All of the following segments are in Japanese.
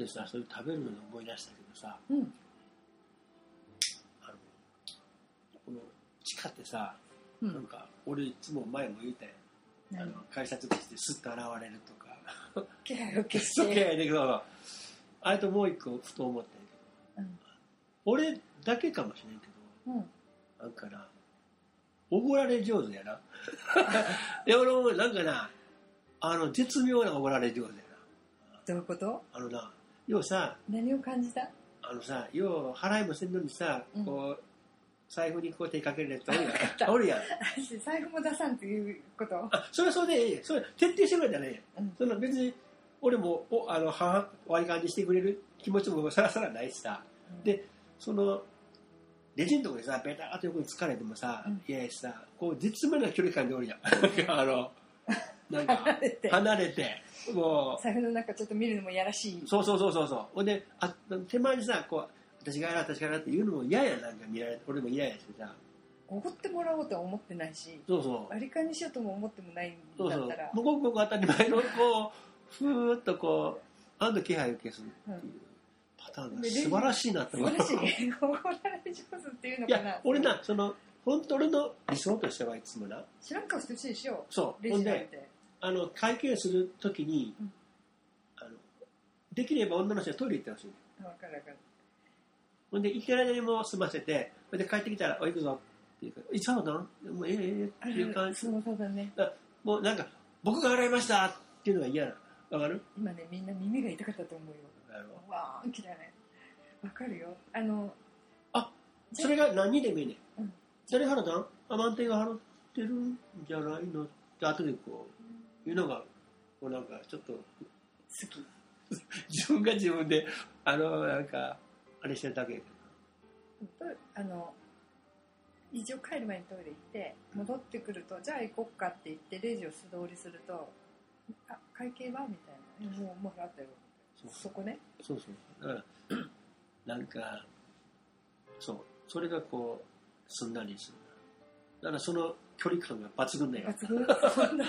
でさそれ食べるのに思い出したけどさうん。あのこの地下ってさ、うん。なんか俺いつも前も言うたよ。あ何の改札口ですっと現れるとか。気配を消して。いだけどあれともう一個ふと思ったんやけど。うん。俺だけかもしれんけどうん。なんかなおごられ上手やな。で俺もなんかなあの絶妙なおごられ上手やな。どういうこと？あのな要はさ何を感じた？あのさ要は払いもせんのにさ、うん。こう財布にこう手かけるやつおるや た。んおるやん。私財布も出さんっていうことあそれはそれでええそれ徹底してくれたらね、うん。その別に俺もおあの母割り勘にしてくれる気持ちもさらさらないしさ。でそのレジのとこでさベターっと横に疲れてもさ、うん。いやいやさこう絶妙な距離感でおるやん。あのなんか離れて。離れてもう。財布の中ちょっと見るのもやらしい。そうそうそうそうそう。ほんであ手前にさこう私がやら私がやらって言うのも嫌やなんか見られて。俺も嫌やしさ。おごってもらおうとは思ってないし。そうそう。割り勘にしようとも思ってもないんそうそう。だったらもうごくごく当たり前のこうふーっとこうあんと気配を消すっていうパターンがで素晴らしいなと思う。素晴らしい。れ上手っていうのいかな。や俺なその本当俺の理想としてはいつもな。知らん顔してほしいでしょ。そう。レほんでジなんてあの会計するときに、うんあのできれば女の人はトイレ行ってほしい。分かる分かる。ほんで行ってる間にもう済ませてほんで帰ってきたら「おい行くぞ」って言うから「いつ払うたのもうええええ」ってあいう感じるそうだねもうなんか僕が払いましたっていうのが嫌なわかる今ねみんな耳が痛かったと思うよわーん嫌いわかるよあのあそれが何でもいいね、うん誰払ったんあ満点が払ってるんじゃないのって後でこういうのがこうなんかちょっと好き自分が自分であのなんかあれしてるだけあの一応帰る前にトイレ行って戻ってくるとじゃあ行こっかって言ってレジを素通りするとあ会計はみたいな。もうもう払ったよ。そこね。そうそう。だから なんかそう。それがこうすんなりする。だからその距離感が抜群だよ。抜群？そんな？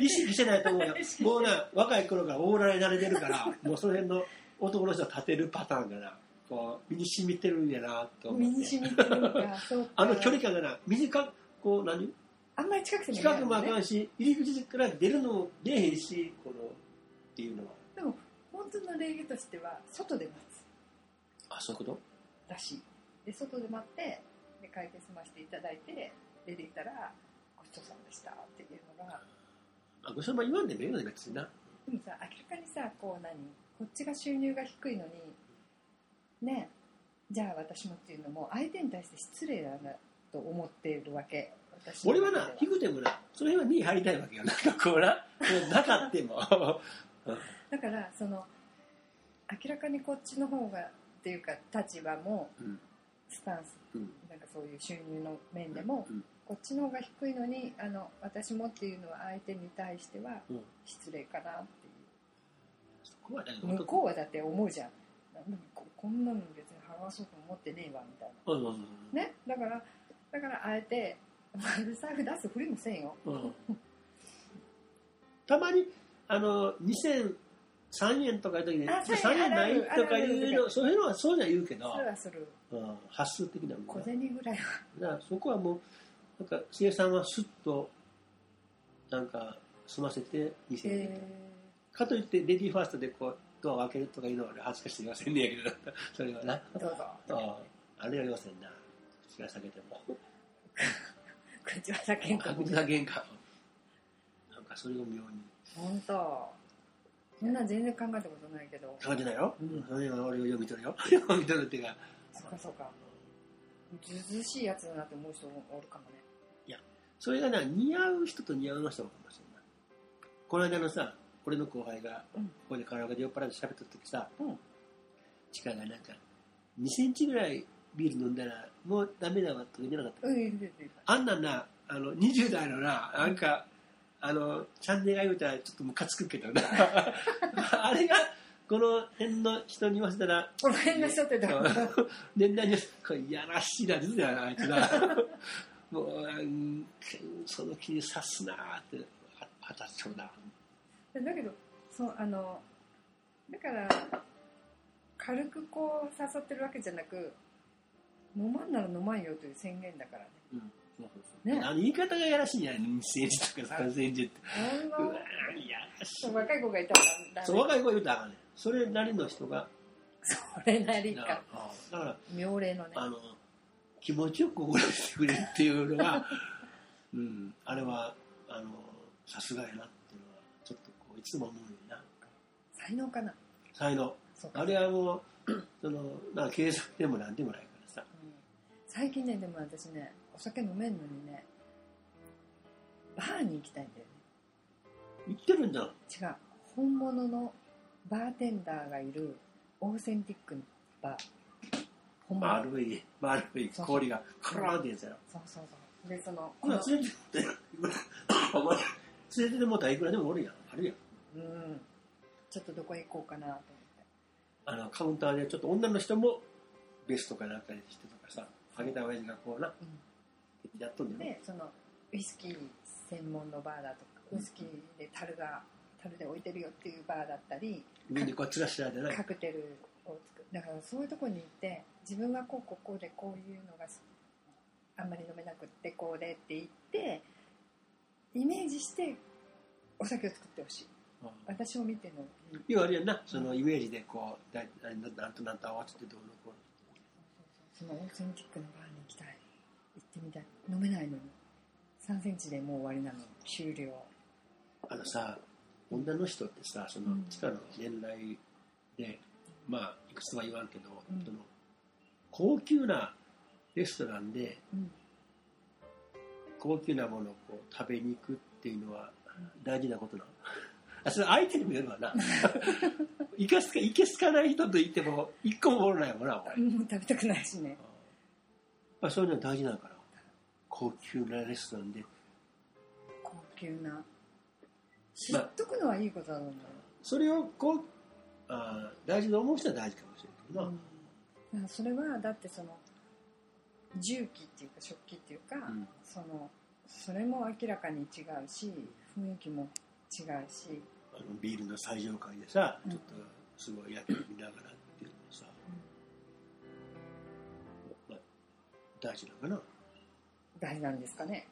意識してないと思うよ。もうな若い頃からオーラに慣れてるから もうその辺の男の人は立てるパターンがなこう身に染みてるんやなと思身って。に染みてるのか そうか。あの距離感がな短くこう何？あんまり近くても近くもあかねんし入り口から出るのも出えへんしこのっていうのは。でも本当の礼儀としては外で待つ。あそういうこと？らしい。で外で待ってで会計済ましていただいて出てきたらごちそうさまでしたっていうのが。あごちそうさま言わんでもいいのね別にな。でもさ明らかにさこう何こっちが収入が低いのにねじゃあ私もっていうのも相手に対して失礼だなと思っているわけ。私の俺はな低くてもなその辺は2位入りたいわけよ。なんかこうななかっても。だからその明らかにこっちの方がっていうか立場もうん。スタンスうん。なんかそういう収入の面でも、うんこっちの方が低いのにあの私もっていうのは相手に対してはうん。失礼かなっていそこはねう。向こうはだって思うじゃん。なんだここんなの別に払わそうと思ってねえわみたいそうそうそうなね？だからだからあえてまあ財布出すふりもせんよ。うん。たまにあの2003円とかいう時にあそう3円ない？とかいうのそういうのはそうじゃ言うけどそれはする。うん発数的なも小の銭ぐらいは。だからそこはもうなんか生さんはスッとなんか済ませて店に入れたえかといってレディーファーストでこうドアを開けるとかいうのは俺恥ずかしい言わせんね。やけどそれはな。ー、どうぞ。ああ。れは言わせんな。口が裂けても。口は避けんと確実な玄関なんかそれを妙に。本当。そんなん全然考えたことないけど。考えてないよ、うん。それは俺を読み取るよ。読み取るっていうか。そうかそうか。ずずしいやつだなって思う人もおるかもねそれがな似合う人と似合うの人かもしれない。この間のさ俺の後輩がうん。ここでカラオケで酔っ払って喋った時さ、うん。力がなんか2センチぐらいビール飲んだらもうダメだわとか言ってなかった？あんなんなあの20代のななんかあのチャンネルが言うたらちょっとムカつくけどな。あれがこの辺の人に言わせたらこの辺の人ってどう 年代にこれいやらしいな実だよなあいつなもうその気にさすなーってあ当たっちゃうな。だけどそうあのだから軽くこう誘ってるわけじゃなく飲まんなら飲まんよという宣言だからね。うん言い方がやらしいんじゃないの2センチとか3センチってうわーやらしい。若い子がいたらそう若い子言うたらあかんね。んそれなりの人が。それなりだかだから妙齢のね。あの気持ちよくてくれるっていうのが、うん、あれはあのさすがやなっていうのはちょっとこういつも思うよな。才能かな。才能。あれはもう そのな警察でもなんでもないからさ。うん。最近ねでも私ねお酒飲めんのにねバーに行きたいんだよね。言ってるんだ。よ違う。本物のバーテンダーがいるオーセンティックなバー丸い丸い氷がカラーってやつやろそうそうそう。でそのほな連れてってお前連れてってもうたらいくらでもおるやん。あるやん。うん。ちょっとどこへ行こうかなと思って。あのカウンターでちょっと女の人もベストかなんかしてとかさハゲた親父がこうなやっとんだよでそのウイスキー専門のバーだとかウイスキーで樽が樽で置いてるよっていうバーだったり上にこうつらしらでな。いカクテルを作るだからそういうとこに行って自分がこうここでこういうのがあんまり飲めなくってこうでって言ってイメージしてお酒を作ってほしい。私を見ての。要はあれやんな。そのイメージでこうだいなんとなんと合わせてどうのこそのオーセンティックなバーに行きたい。行ってみたい。飲めないのに。3センチでもう終わりなの終了。うあのさ女の人ってさそのうん地下の年代でまあいくつとは言わんけど、うん。その高級なレストランでうん。高級なものをこう食べに行くっていうのは大事なことなの。あそれ相手にもよるわな。いかすかいけすかない人といても一個もおらないもんな俺もう食べたくないしね。まあ、そういうのは大事だから高級なレストランで。高級な。知っとくのはいいことだと思う、それをこうあー大事と思う人は大事かもしれないけどな、うん。それはだってその重機っていうか食器っていうか、うん。そのそれも明らかに違うし雰囲気も違うし、あのビールの最上階でさ、うん。ちょっとすごい夜景見ながらっていうのもさ、まあ、大事なのかな。大事なんですかね。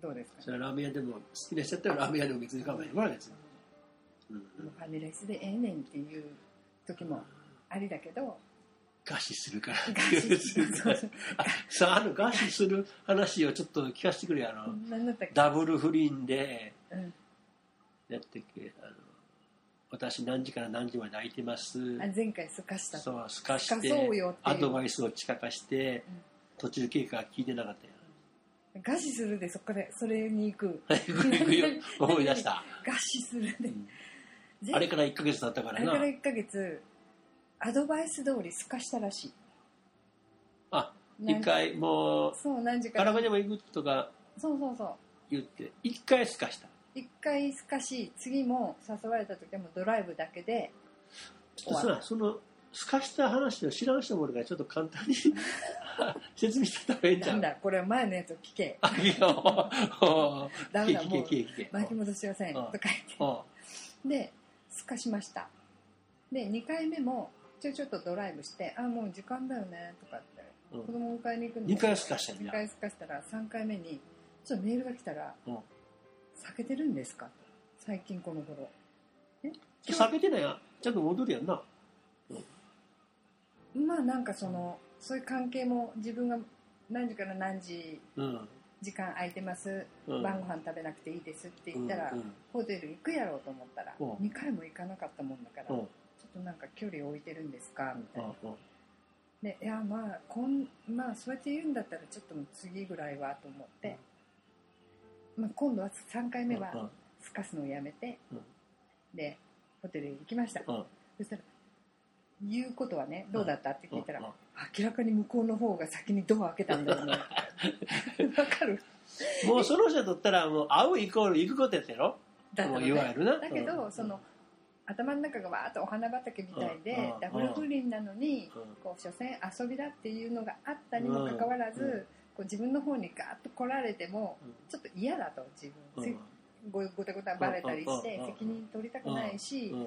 どうですかそれはラーメン屋でも好きな人やったらラーメン屋でも別に構わないわ別に、うんうんファミレスでええねんっていう時もありだけど餓死するから。餓死そうそう。あさああの餓死する話をちょっと聞かせてくれあの、ダブル不倫でうん、やってっけあの私何時から何時まで空いてます。あ前回すかした。とそうすかしてアドバイスを近かして、うん。途中経過聞いてなかったよ。餓死するでそこでそれに行く。行くよ思い出した、餓死するで、うん。ぜあれから1ヶ月経ったからな。あれから1ヶ月アドバイス通りすかしたらしい。あなん一回もうそう何時か。らカラバでも行くとかそうそうそう。言って一回すかした。一回すかし次も誘われた時はもうドライブだけで。ちょっとさそのすかした話を知らん人もおるからちょっと簡単に 説明してた方がいいんちゃうん。なだこれは前のやつを聞け。あいいよ ダメだ聞もうけ聞け聞け。聞け巻き戻しません。うんとか言って。うんですかしました。で2回目もちょちょっとドライブしてあもう時間だよねとかってうん。子供を迎えに行くん二回すかしたん2や回すかしたら3回目にちょっとメールが来たらうん「避けてるんですか?」と最近この頃。避けてないやちゃんと戻るやんな。まあなんかそのそういう関係も自分が何時から何時うん時間空いてます、うん。晩ご飯食べなくていいですって言ったら、うんホテル行くやろうと思ったら、うん。2回も行かなかったもんだから、うん。ちょっとなんか距離を置いてるんですかみたいな、うんでいやまあこんまあそうやって言うんだったらちょっともう次ぐらいはと思って、まあ、今度は3回目はうんすかすのをやめて、うん。でホテルに行きました、うん。そしたら言うことはねどうだったって聞いたら、明らかに向こうの方が先にドア開けたんだよね。わかる？もうその人とったらもう会うイコール行くことやったやろもうだったいわゆるな。だけど、うん。その頭の中がわーっとお花畑みたいで、ダブル不倫なのに、うん。こう所詮遊びだっていうのがあったにもかかわらず、こう自分の方にガーッと来られてもうん。ちょっと嫌だと自分、ごごたごたバレたりして責任取りたくないし、うん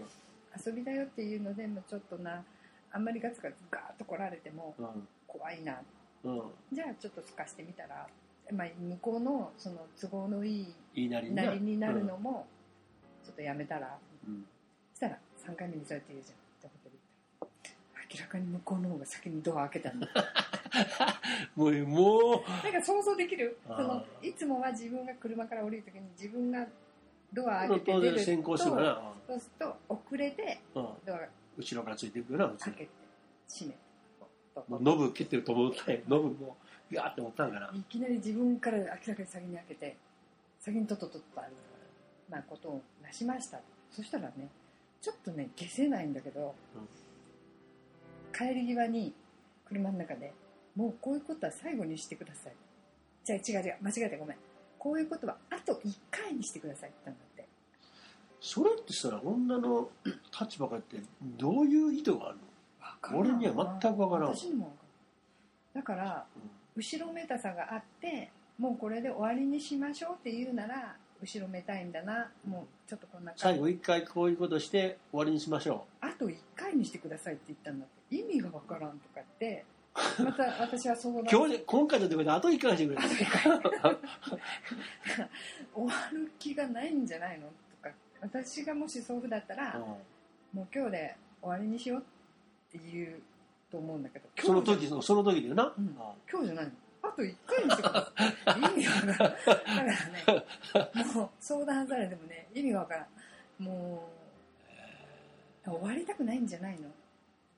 遊びだよっていうのでもちょっとなあんまりガツガツガーッと来られてもうん。怖いな。うん。じゃあちょっと透かしてみたら、まあ、向こうのその都合のいい言いなりになる。のもちょっとやめたら、うん。そしたら3回目にそうやって言うじゃん。ってホテル行ったら明らかに向こうの方が先にドア開けたんだ もうもなんか想像できる？そのいつもは自分が車から降りる時に自分がドアう開けて当出る然先行するかとらそうすると遅れてドア後ろからついていくよな普通開けて閉めてノブ蹴ってると思ったよノブもうガーって思ったんかないきなり自分から明らかに先に開けて先にとっとっとっとあるまあことをなしました。そしたらねちょっとね消せないんだけど、うん。帰り際に車の中でもうこういうことは最後にしてください。じゃあ違う違う間違えたごめんこういうことはあと1回にしてくださいって言ったんだって。それってさ女の立場からってどういう意図があるの？俺には全くわからん私にもわからん。だから後ろめたさがあってもうこれで終わりにしましょうって言うなら後ろめたいんだな。もうちょっとこんな感じ。最後一回こういうことして終わりにしましょあと1回にしてくださいって言ったんだって。意味がわからんとかってまた私はそう今日で今回のところであと一回してくれ。終わる気がないんじゃないの？とか。私がもしそうだったら、うん。もう今日で終わりにしようって言うと思うんだけど。その時そのその時だよな、うん。今日じゃないの。あと1回にしてください意味わからんだからねもう相談されてもね意味がわからん。もう終わりたくないんじゃないの？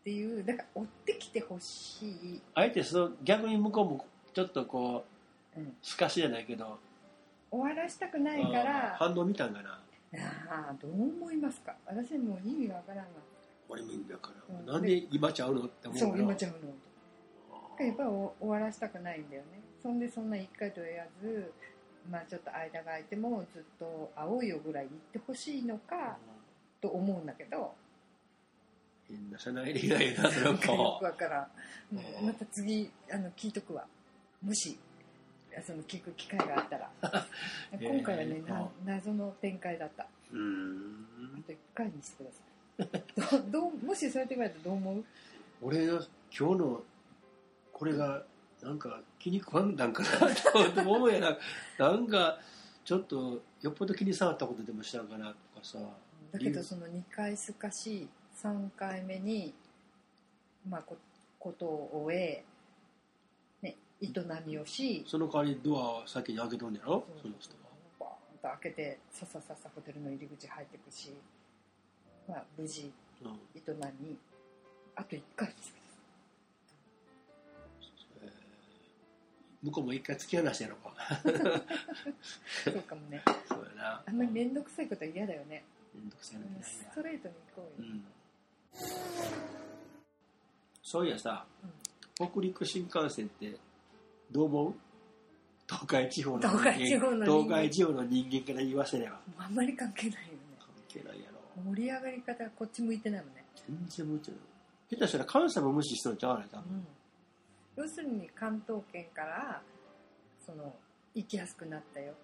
っていうだから追ってきてほしい、あえてその逆に向こうもちょっとこううん、すかしじゃないけど終わらしたくないから。反応見たんかな。ああどう思いますか？私はもう意味がわからんわ。俺も意味だから、うん。なんで今ちゃうのって思うそう今ちゃゃうの。やっぱり終わらしたくないんだよね。そんでそんな一回と言わずまあちょっと間が空いてもずっと会おうよぐらい言ってほしいのかと思うんだけど変な社内恋愛やなそれなんか。よもくわからん。うんまた次あの聞いとくわ。もしその聞く機会があったら。今回はね、えーな謎の展開だった。あうーん。と1回にしてください。どうどうもしそうやって言われたらどう思う？俺の今日のこれがなんか気に食わんなんかなと思うやな。なんかちょっとよっぽど気に障ったことでもしたんかなとかさ。だけどその2回すかし3回目に、まあ、こことを終え、ね、営みをしその代わりドアを先に開けとんやろ？そうその人は。バーンと開けてささささホテルの入り口入っていくし、まあ、無事うん。営みあと1回です。えー向こうも一回突き放してやろうか。そうかもね。そうやな。あんまり面倒くさいことは嫌だよね、めん。どくさいなうんストレートに行こうよ、うんそういやさ、北陸新幹線ってどう思う？東海地方の人間。東海地方の人間。東海地方の人間から言わせれば。もうあんまり関係ないよね。関係ないやろ。盛り上がり方がこっち向いてないもんね、全然無茶だ下手したら関西も無視しとんちゃうあれ多分、うん、要するに関東圏からその行きやすくなったよって。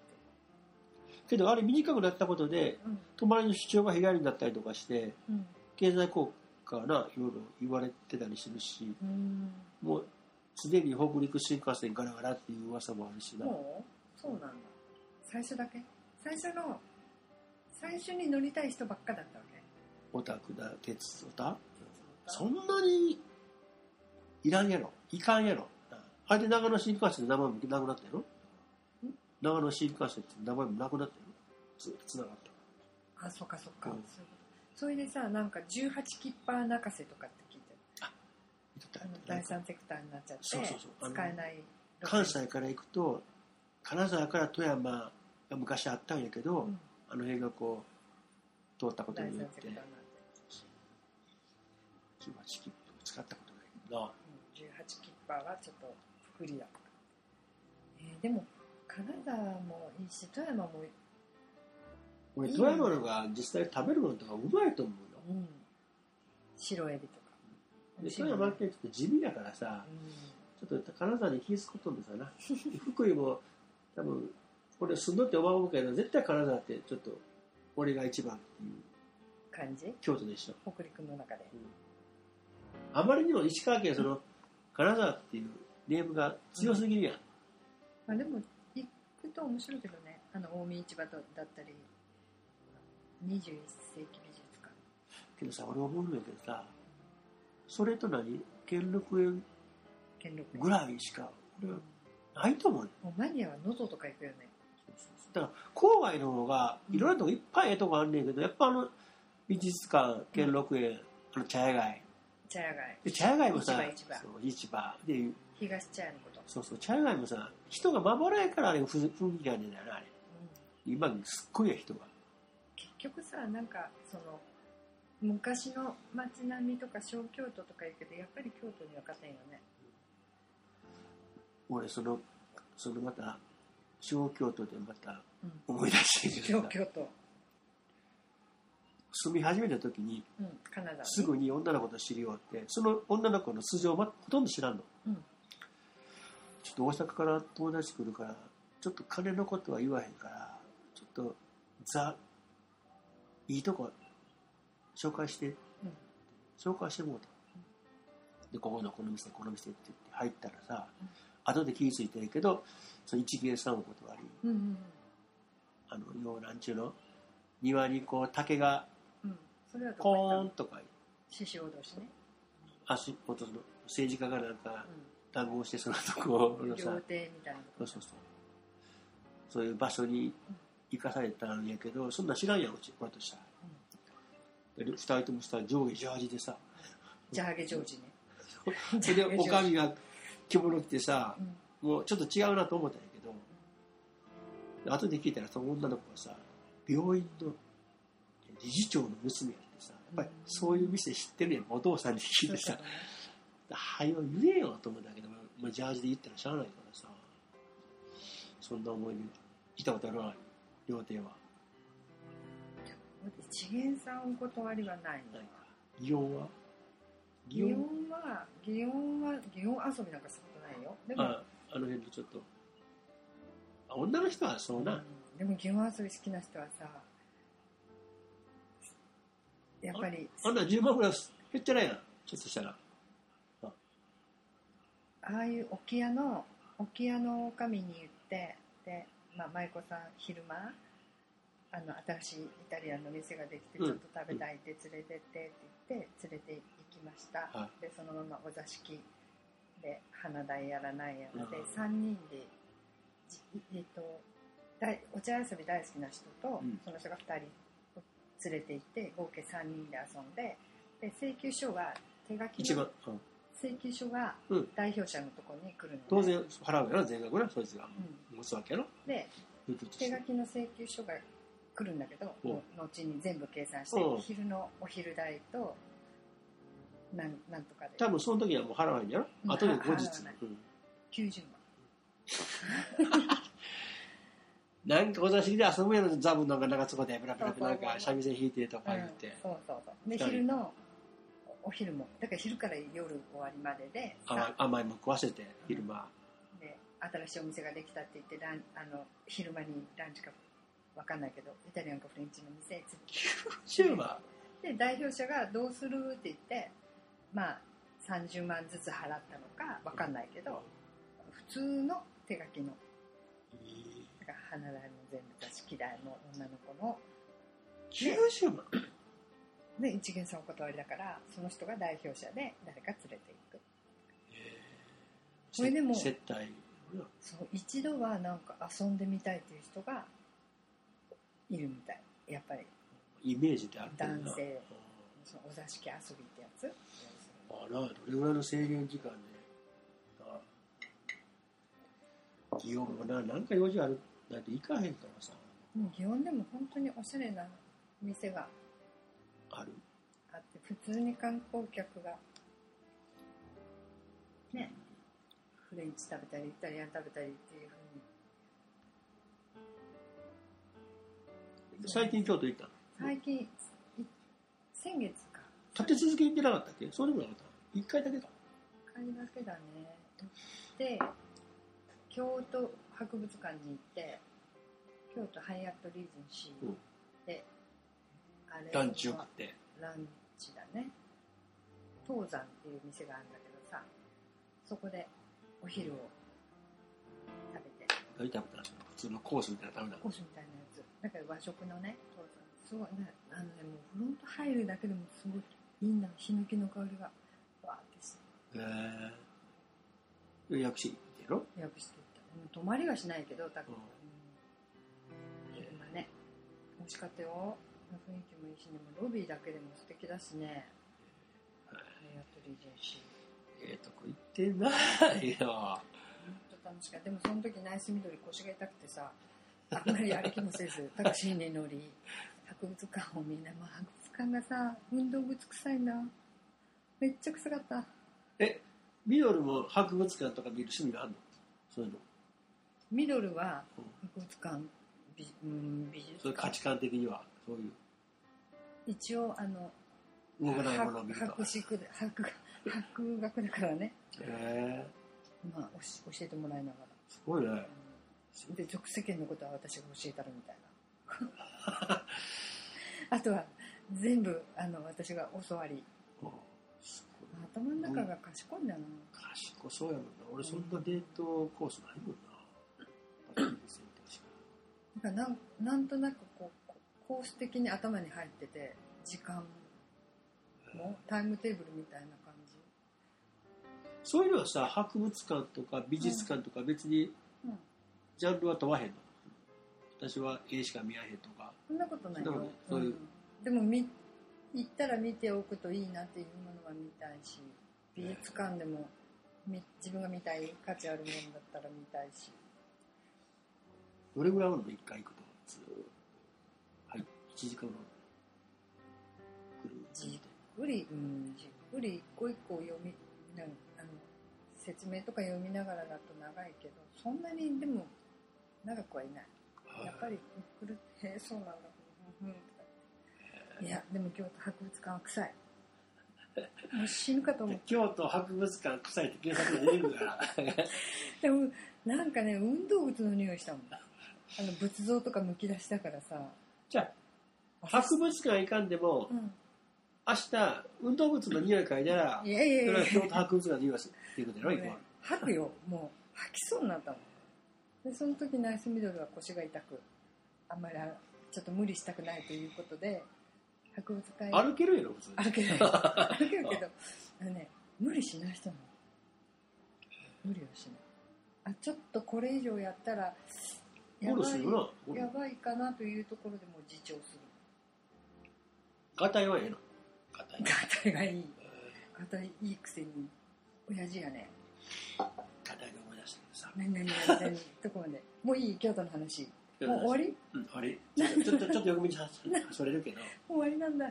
けどあれ短くなったことでうん。泊まりの主張が日帰りになったりとかしてうん。経済効果がないろいろ言われてたりするしうん。もうすでに北陸新幹線ガラガラっていう噂もあるしな。もう？そうなんだ。最初だけ？最初の最初に乗りたい人ばっかだったわけ？オタクだ鉄オタ？そんなにいらんやろ。いかんやろ。あれで長野新幹線の名前もなくなったやろ？長野新幹線って名前もなくなったやろ？つながった。あそっかそっか、うん。そういうことそれでさなんか18キッパー泣かせとかって聞いて第三セクターになっちゃってそうそうそう。使えない。関西から行くと金沢から富山が昔あったんやけど、うん。あの辺がこう通ったこと第によって三セクター18使ったことないけどな。うん18キッパーはちょっと不利だえーでも金沢もいいし富山も、俺いいね富山のが実際食べるものとかうまいと思うよ。うん、白エビとか。で富山ってちょっと地味だからさうちょっと金沢に気づくことんでさな。福井も多分俺住んどって思うけど絶対金沢ってちょっと俺が一番っていう。感じ？京都でしょ、北陸の中で。うん。あまりにも石川県その金沢っていうネームが強すぎるやん、まあでも行くと面白いけどね。あの近江市場だったり21世紀美術館。けどさ俺思うんだけどさそれと何？兼六園兼六園。ぐらいしか俺うん。はないと思うよ。もうマニアは喉とか行くよね。だから郊外の方がいろんなとこいっぱいええとこあんねんけどやっぱあの美術館兼六園、あの茶屋街。茶屋街。で茶屋街もさ市場市場。で東茶屋のこと、そうそう茶屋街もさ人がまばらやからあれふ雰囲気あるんだよなあれ。うん。今すっごいや人が。結局さなんかその昔の街並みとか小京都とか言うけどやっぱり京都には勝てんよね。俺そのそのまた小京都でまたうん思い出してるけ小どさ京都。住み始めた時にうん金沢ね。すぐに女の子と知り合ってその女の子の素性を、ま、ほとんど知らんの、うん。ちょっと大阪から友達来るからちょっと金のことは言わへんからちょっとザいいとこ紹介して、うん。紹介してもうた、でここのこの店この店って言って入ったらさ、うん。後で気づいてるけどその一芸さんお断りうんうんあのようなんちゅうの？庭にこう竹がうん。うんそれはどコこ行っンとか。獅子おどしね、足元の政治家がなんかう談合してそのとこん、ろのさ。料亭みたいなそうそうそう。そういう場所に行かされたんやけどそんなん知らんやんうちこうやとしたら。で二人ともさ上下ジャージでさ。ジャーゲジョージね。そ れでおかみが着物着てさうん。もうちょっと違うなと思ったんやけどで後で聞いたらその女の子がさ病院の理事長の娘やってさやっぱりそういう店知ってるやんお父さんに聞いてさ。はよ言えよと思うんだけど、まあ、ジャージで言ったらしゃあないからさそんな思い出聞いたことあるわ料亭は。一元さんお断りはないの？祇園は？祇園？は祇園は祇園遊びなんかしたことないよ。でもああの辺でちょっと。あ女の人はそうな、うん。でも祇園遊び好きな人はさやっぱりあんな10万ぐらい減ってないやん？ちょっとしたら。あ。あいう沖屋の沖屋のおかみに言ってで、まあ、舞子さん昼間あの新しいイタリアンの店ができてちうん。ょっと食べたいって連れてってって言って連れて行きました、はでそのままお座敷で花台やらないやらで、うん。3人でじえっと大お茶遊び大好きな人と、うん。その人が2人連れて行って合計3人で遊んでで請求書が手書きの請求書がうん。代表者のところに来るの、ね当然払うやろ全額なそいつが。うん。持つわけやろ。で手書きの請求書が来るんだけど、後に全部計算して、う。ん昼のお昼代となんなんとかで。多分その時はもう払わへんやろ。うん。後で後日。うん。90 なんかお座敷で遊ぶやろザブのなんか長坪でブラブラなんか三味線弾いてとか万、言って、うん、そうそうそうで昼のお昼も。だから昼から夜終わりまでで。甘いもん食わせて昼間。で新しいお店ができたって言ってランあの昼間にランチかわかんないけどイタリアンかフレンチの店へ連れて90万で代表者がどうするって言ってまあ30万ずつ払ったのかわかんないけど普通の手書きのだから花代も全部座敷代も女の子の90万？で一元さんお断りだからその人が代表者で誰か連れていく。これでも接待そう一度はなんか遊んでみたいっていう人がいるみたい。やっぱり。イメージってある男性。そのお座敷遊びってやつ。あらどれぐらいの制限時間でな祇園もななんか用事あるなんて行かへんからさ。もう祇園でも本当におしゃれな店がある。あって普通に観光客がねフレンチ食べたりイタリアン食べたりっていうふうに。最近京都行ったの？最近い先月か。立て続け行ってなかったっけ？そうでもなかった一回だけか。1回だけだね。行って京都博物館に行って京都ハイアットリージェンシーで、ランチを食って。ランチだね。東山っていう店があるんだけどさそこでお昼を食べて。何食べたの普通のコースみたいなの食べたの？コースみたいなやつ。だから和食のね東山。すごいねあのねもうフロント入るだけでもすごいいいんだヒノキの香りがわーってしてへえ予約してやろ予約していった。うん泊まりはしないけど多分、うん。うん、昼間ね。美味しかったよ雰囲気もいいしねロビーだけでも素敵だしね。ハイアットリージェンシーええとこ行ってな。いよ本当楽しかった。でもその時ナイスミドリ腰が痛くてさあんまり歩きもせず タクシーに乗り博物館を見なもう博物館がさ運動靴臭いんだめっちゃ臭かった。えミドルも博物館とか見る趣味があるの？そういうの。ミドルはうん。博物館美,、うん、美術そういう価値観的にはそういう一応あの動かないものを見ると博士で博博学だからね、へえまあ、教えてもらいながら。すごいね。うん。で俗世間のことは私が教えたるみたいな。あとは全部あの私が教わり。うん。頭の中が賢いんだな、賢そうやもんな。俺そんな伝統コースないもんな。バッテリーセンターしかなんかなんなんとなくこうこコース的に頭に入ってて時間もタイムテーブルみたいな感じ。そういうのはさ博物館とか美術館とか別にうん。ジャンルは問わへんの？私は絵しか見やへんとか。そんなことないよ。そういううん。でもみ行ったら見ておくといいなっていうものは見たいし美術館でもみ自分が見たい価値あるものだったら見たいし。どれぐらいあるの？一回行くとずーっ1時間ぐるじっくり、うん、じっくり一個一個読みなんあの説明とか読みながらだと長いけどそんなにでも長くはいない。やっぱり来るへえそうなんだうんうん。とかいやでも京都博物館は臭い。もう死ぬかと思う。京都博物館臭いって検索で出てくるからでもなんかね運動靴の匂いしたもん。あの仏像とかむき出しだからさ。じゃあ博物館行かんでもうん明日運動靴の匂い嗅いだらいやいやいや。それは京都博物館の匂いするっていうことやろ吐くよ。もう吐きそうになったもん。でその時ナイスミドルは腰が痛くあんまりあちょっと無理したくないということで博物館歩けるやろ普通に。歩ける。歩けるけどあのね無理しない人なの無理はしない。あちょっとこれ以上やったらやゴばいやばいかなというところでもう自重するガタイはええの？ガタイ。ガタイがいい。ガタイいいくせに親父やね。ガタイで思い出したけどさ。何何何何どこまでもういい京都の話。もう終わり？うん終わり。ちょっとちょっと横道はそれるけど終わりなんだ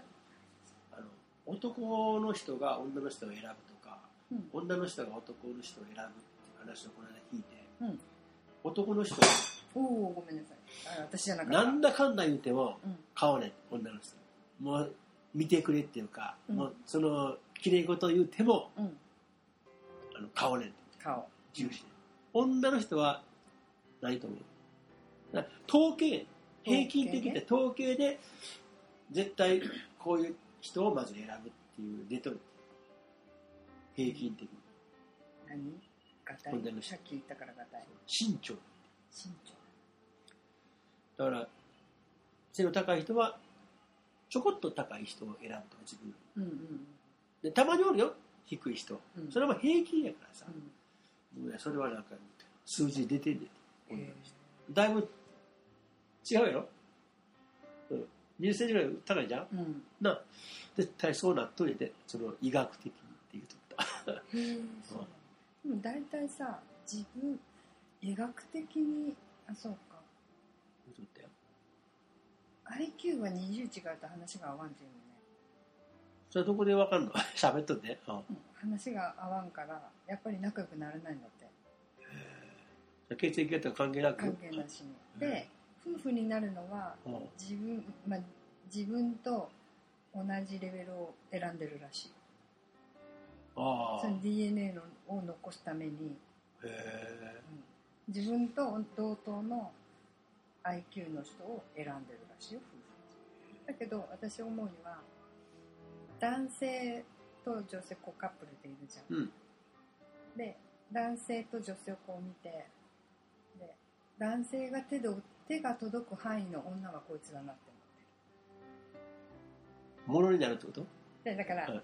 あの男の人が女の人を選ぶとかうん女の人が男の人を選ぶっていう話をこの間聞いて、うん男の人おおごめんなさいあ私じゃなかったなんだかんだ言ってもうん買わねん女の人もう見てくれっていうか、うん。もうその綺麗事言うてもうん。あの買わねん顔。重視。で女の人は何と思う。統計平均的って統計で絶対こういう人をまず選ぶっていう出とる。平均的に。何？ガタイ？女の人。さっき言ったからガタイ。身長身長だから背の高い人はちょこっと高い人を選ぶとか自分うんうん。でたまにおるよ低い人。うん。それは平均やからさ。う、ん。それはなんか数字出てんねんうん女の人。だいぶ違うやろ、うん、20センチぐらい高いじゃん？うん。な。絶対そうなっといてその医学的にって言うとったへえそう。な のでも大体さ自分医学的にあそうか。言うとったよ IQ が20違うと話が合わんっていうのね。それどこでわかんの？喋っとって、うん。うん。話が合わんからやっぱり仲良くなれないんだって。血液型は関係なく？関係なしに。で夫婦になるのはうん。自分、まあ、自分と同じレベルを選んでるらしい。ああその DNA のを残すために、へえうん。自分と同等の IQ の人を選んでるらしいよ夫婦。だけど私思うには男性と女性こうカップルでいるじゃん、うん。で男性と女性をこう見てで男性が手で手が届く範囲の女はこいつだなって思ってる。ものになるってこと？でだから、はい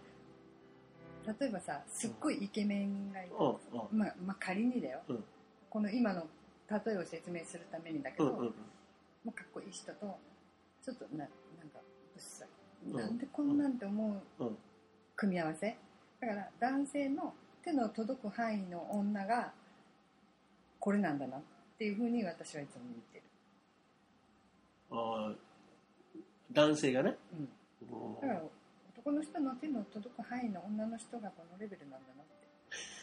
例えばさすっごいイケメンがいて、うん。うん。まあ、まあ仮にだよ、うん。この今の例えを説明するためにだけど、うんうんうん。まあ、かっこいい人とちょっとななんかぶっさなんでこんなんて思ううん。組み合わせ？だから男性の手の届く範囲の女がこれなんだなっていうふうに私はいつも見てる、あー男性がね？うん、うん。だから男の人の手の届く範囲の女の人がこのレベルなんだなって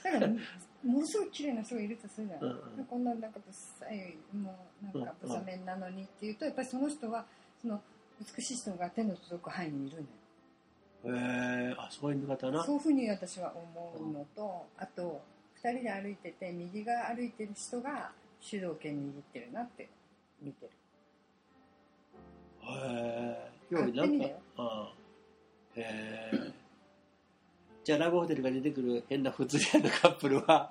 だからものすごい綺麗な人がいるとするじゃん、うんうん。でこんななんかぶっさいもうなんかブサメンなのにっていうとやっぱりその人はその美しい人が手の届く範囲にいるんだよ。へえあそういう見方な。そういうふうに私は思うのと、あと2人で歩いてて右側歩いてる人が主導権握ってるなって見てる。へえ勝手にだよ。ああ。へえじゃあラブホテルが出てくる変な不釣り合いのカップルは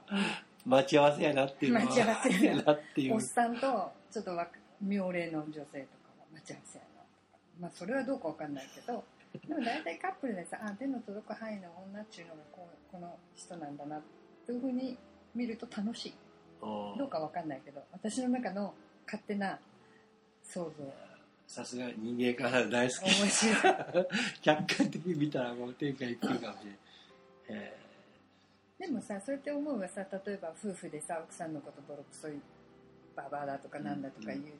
待ち合わせやなっていうのは待ち合わせやな。っていう。おっさんとちょっとわ妙齢の女性とかは待ち合わせやなとか。まあそれはどうかわかんないけどでも大体カップルでさあ手の届く範囲の女っていうのがこうこの人なんだなというふうに見ると楽しい。うんどうかわかんないけど私の中の勝手な想像。さすが人間から大好き。面白い。客観的に見たらもう天下一品かもしれないへでもさそうやって思うはさ例えば夫婦でさ奥さんのことボロクソいババアだとかなんだとか言うて、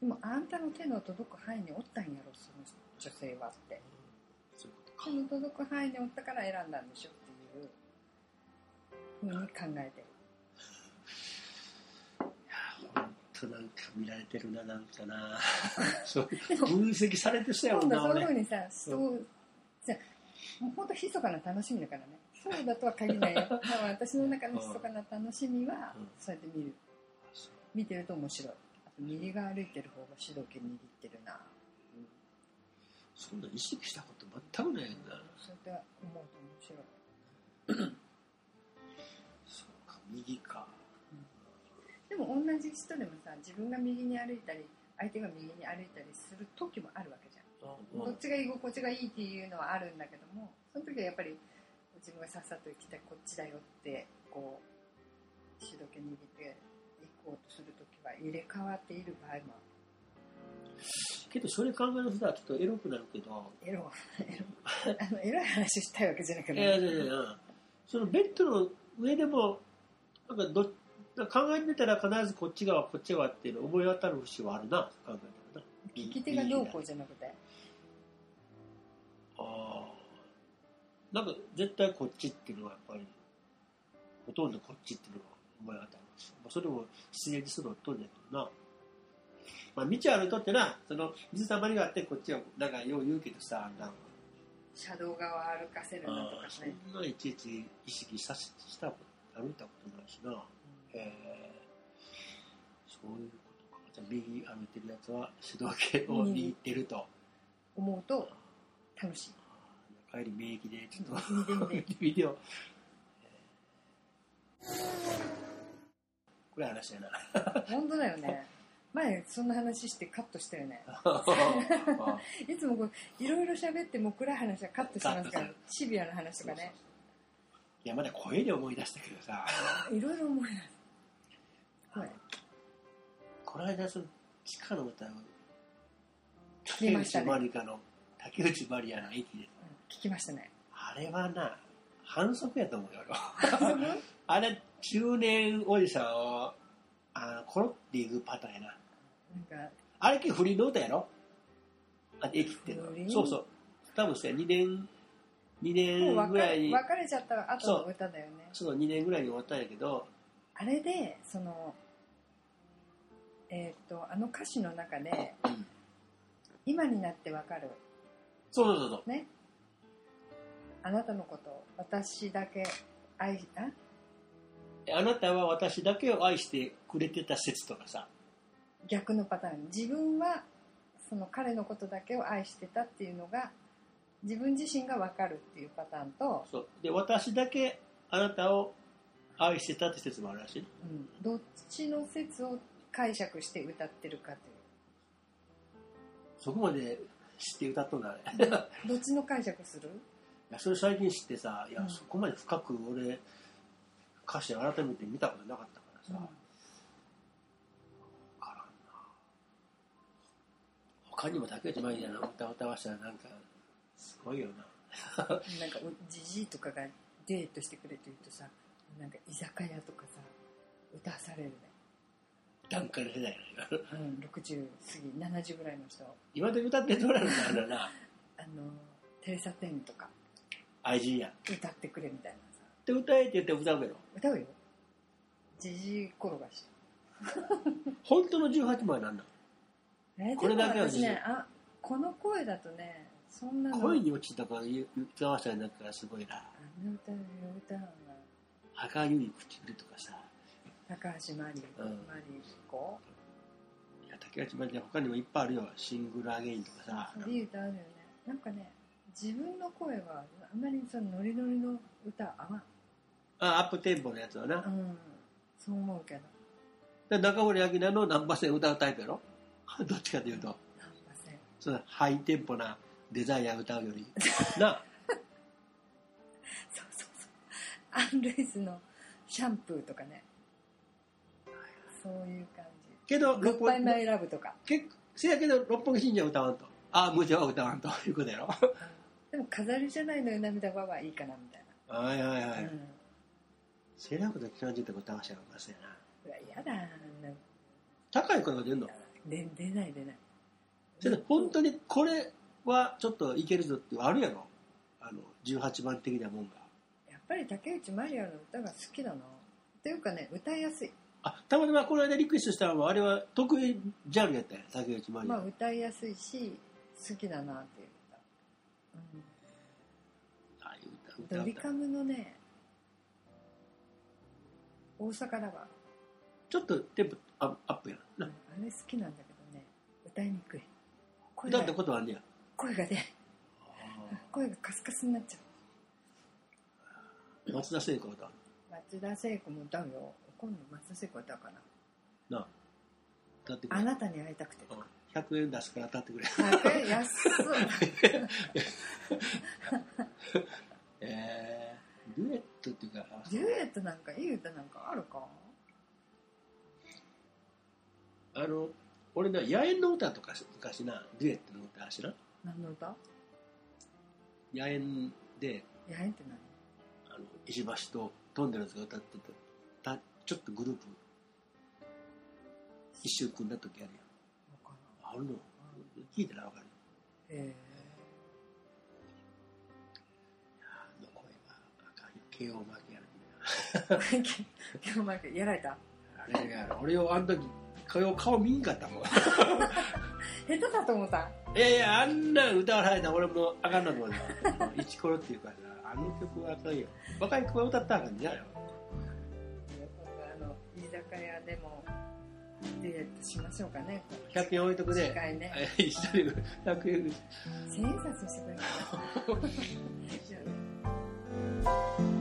でもあんたの手の届く範囲におったんやろその女性はって。えそういうことか。手の届く範囲におったから選んだんでしょっていう。ふうに考えてる。本当なんか見られてるななんかな。そう分析されてそうやもんな今度はそういうふう俺にさ人をじゃあもう本当密かな楽しみだからね。そうだとは限らないよ。私の中の密かな楽しみはうん。そうやって見る。見てると面白い。あと右側歩いてる方が主導権握ってるな、うん。そんな意識したこと全くないよなそうやって思うと面白い。そうか右か。でも同じ人でもさ自分が右に歩いたり相手が右に歩いたりする時もあるわけじゃんうん。どっちが居心地がいいっていうのはあるんだけどもその時はやっぱり自分がさっさと行きたいこっちだよってこう主導権握って行こうとする時は入れ替わっている場合もけどそれ考える人はきっとエロくなるけど。エロエロ。あのエロい話したいわけじゃなくて、いやいやいやそのベッドの上でもなんかど考えてみたら必ずこっち側こっち側っていうの思い当たる節はあるな考えたらな。聞き手がどうこうじゃなくてああなんか絶対こっちっていうのはやっぱりほとんどこっちっていうのが思い当たるし、まあ、それも自然にするほとんどやけどな。まあ道歩いとってなその水たまりがあってこっちはなんかよう言うけどさなんか。車道側歩かせるなとかああねそんないちいち意識さししたこと歩いたことないしな。へえそういうことか。じゃあ右歩いてるやつは主導権を握ってると、思うと楽しい。帰り免疫でちょっと 見てみて見てみてよこれ話やな。本当だよね。前そんな話してカットしたよね。あ いつもこういろいろ喋ってもう暗い話はカットしてますからシビアな話とかね。いやまだ声で思い出したけどさ。いろいろ思い出す。はい。この間その地下の歌を見竹内まりかの竹内まりやの駅でう。ん聞きましたね。あれはな反則やと思うよあれ中年おじさんをあコロっていくパターンやな。なんかあれ結構不倫の歌やろ？あ駅っての。そうそう。多分さ2年2もう別年ぐらいに。れ別れちゃった後の歌だよね。そう2年ぐらいに終わったんやけど。あれでそのえっ、とあの歌詞の中でうん。今になってわかるそうそうそうね。あなたのことを私だけ愛あ？あなたは私だけを愛してくれてた説とかさ。逆のパターン。自分はその彼のことだけを愛してたっていうのが自分自身が分かるっていうパターンと、そう。で私だけあなたを愛してたって説もあるらしい。ねうん、どっちの説を解釈して歌ってるかといそこまで知って歌っとんだね。うどっちの解釈する？いやそれ最近知ってさいや、うん。そこまで深く俺歌詞改めて見たことなかったからさ、わからんな。他にも竹内まりやな歌を歌わしたらなんかすごいよな。なんかうじじいとかがデートしてくれと言うとさなんか居酒屋とかさ歌わされるね、段階の世代やなう。ん、60過ぎ70ぐらいの人。今で歌ってどうなるんだろうな。あのテレサ・テンとか。愛人やっ歌ってくれみたいなさ。て歌えって言って歌うけど歌うよ。じじい転がし 本当の18枚なんだえこれだけは私ねあこの声だとねそんなの。恋に落ちたから歌わせたりなんかすごいな。あの歌の。歌は儚い唇とかさ高橋真理、うん。マリコ。いや竹内まりや他にもいっぱいあるよ。シングルアゲインとかさ。いい歌あるよね。なんかね自分の声はあんまりそのノリノリの歌合わん。あアップテンポのやつはな、うん。そう思うけど。で中森明菜のナンバーセン歌うタイプやろ？どっちかというと。ナンパせんそのハイテンポなデザイア歌うより。な。そうそうそう。アン・ルイスのシャンプーとかねそういう感けどじグッバイ・マイ・六ラブとか。本木せやけど六本木信者は歌わんと。ああ無情は歌わんと。いうことやろ。でも飾りじゃないのよ涙ははいいかなみたいはいはいはい、な、うん。せやなこと聞かんじゃったこと合わせやますやな。うわ嫌だあんな。高い声が出るの？で出ない出ない。それで本当にこれはちょっといけるぞっていうあるやろ？あの18番的なもんが。やっぱり竹内まりやの歌が好きだなっていうかね歌いやすいあたまたまこの間リクエストしたのはあれは得意ジャンルやったよ竹内まりや、まあ歌いやすいし好きだなっていう歌、ああいううん、歌歌歌。ドリカムのね大阪だわ、ちょっとテンポアップアップやうん、なあれ好きなんだけどね。歌いにくい。声が歌ったことはあんねや。声がね声がカスカスになっちゃう。松田聖子歌。う松田聖子も歌うよ今度松田聖子歌うかな？なあ歌ってくれ。あなたに会いたくてとか。うん。100円出すから歌ってくれ。高い安い えー、デュエットっていうかあデュエットなんかいい歌なんかあるか？あの俺な野猿の歌とか昔なデュエットの歌知らん？何の歌？野猿でやえって何？あの石橋とトンネルズが歌ってたたちょっとグループ一周組んだ時あるやん。あるの？聞いたら分かる。よらんへあの声はあかんよ慶応負けやるえ今日前やられた？あれやろ。俺をあの時顔顔見んかったもん。下手だと思った。いやいやあんなん歌わされたら俺もあかんなと思うよ。イチコロっていうかさあの曲はあかんよ。若い子が歌ったらあかんじゃんでもデュエットしましょうかね。100円置いとくで。次回ね。一100円ぐい。千円札にしてくれ。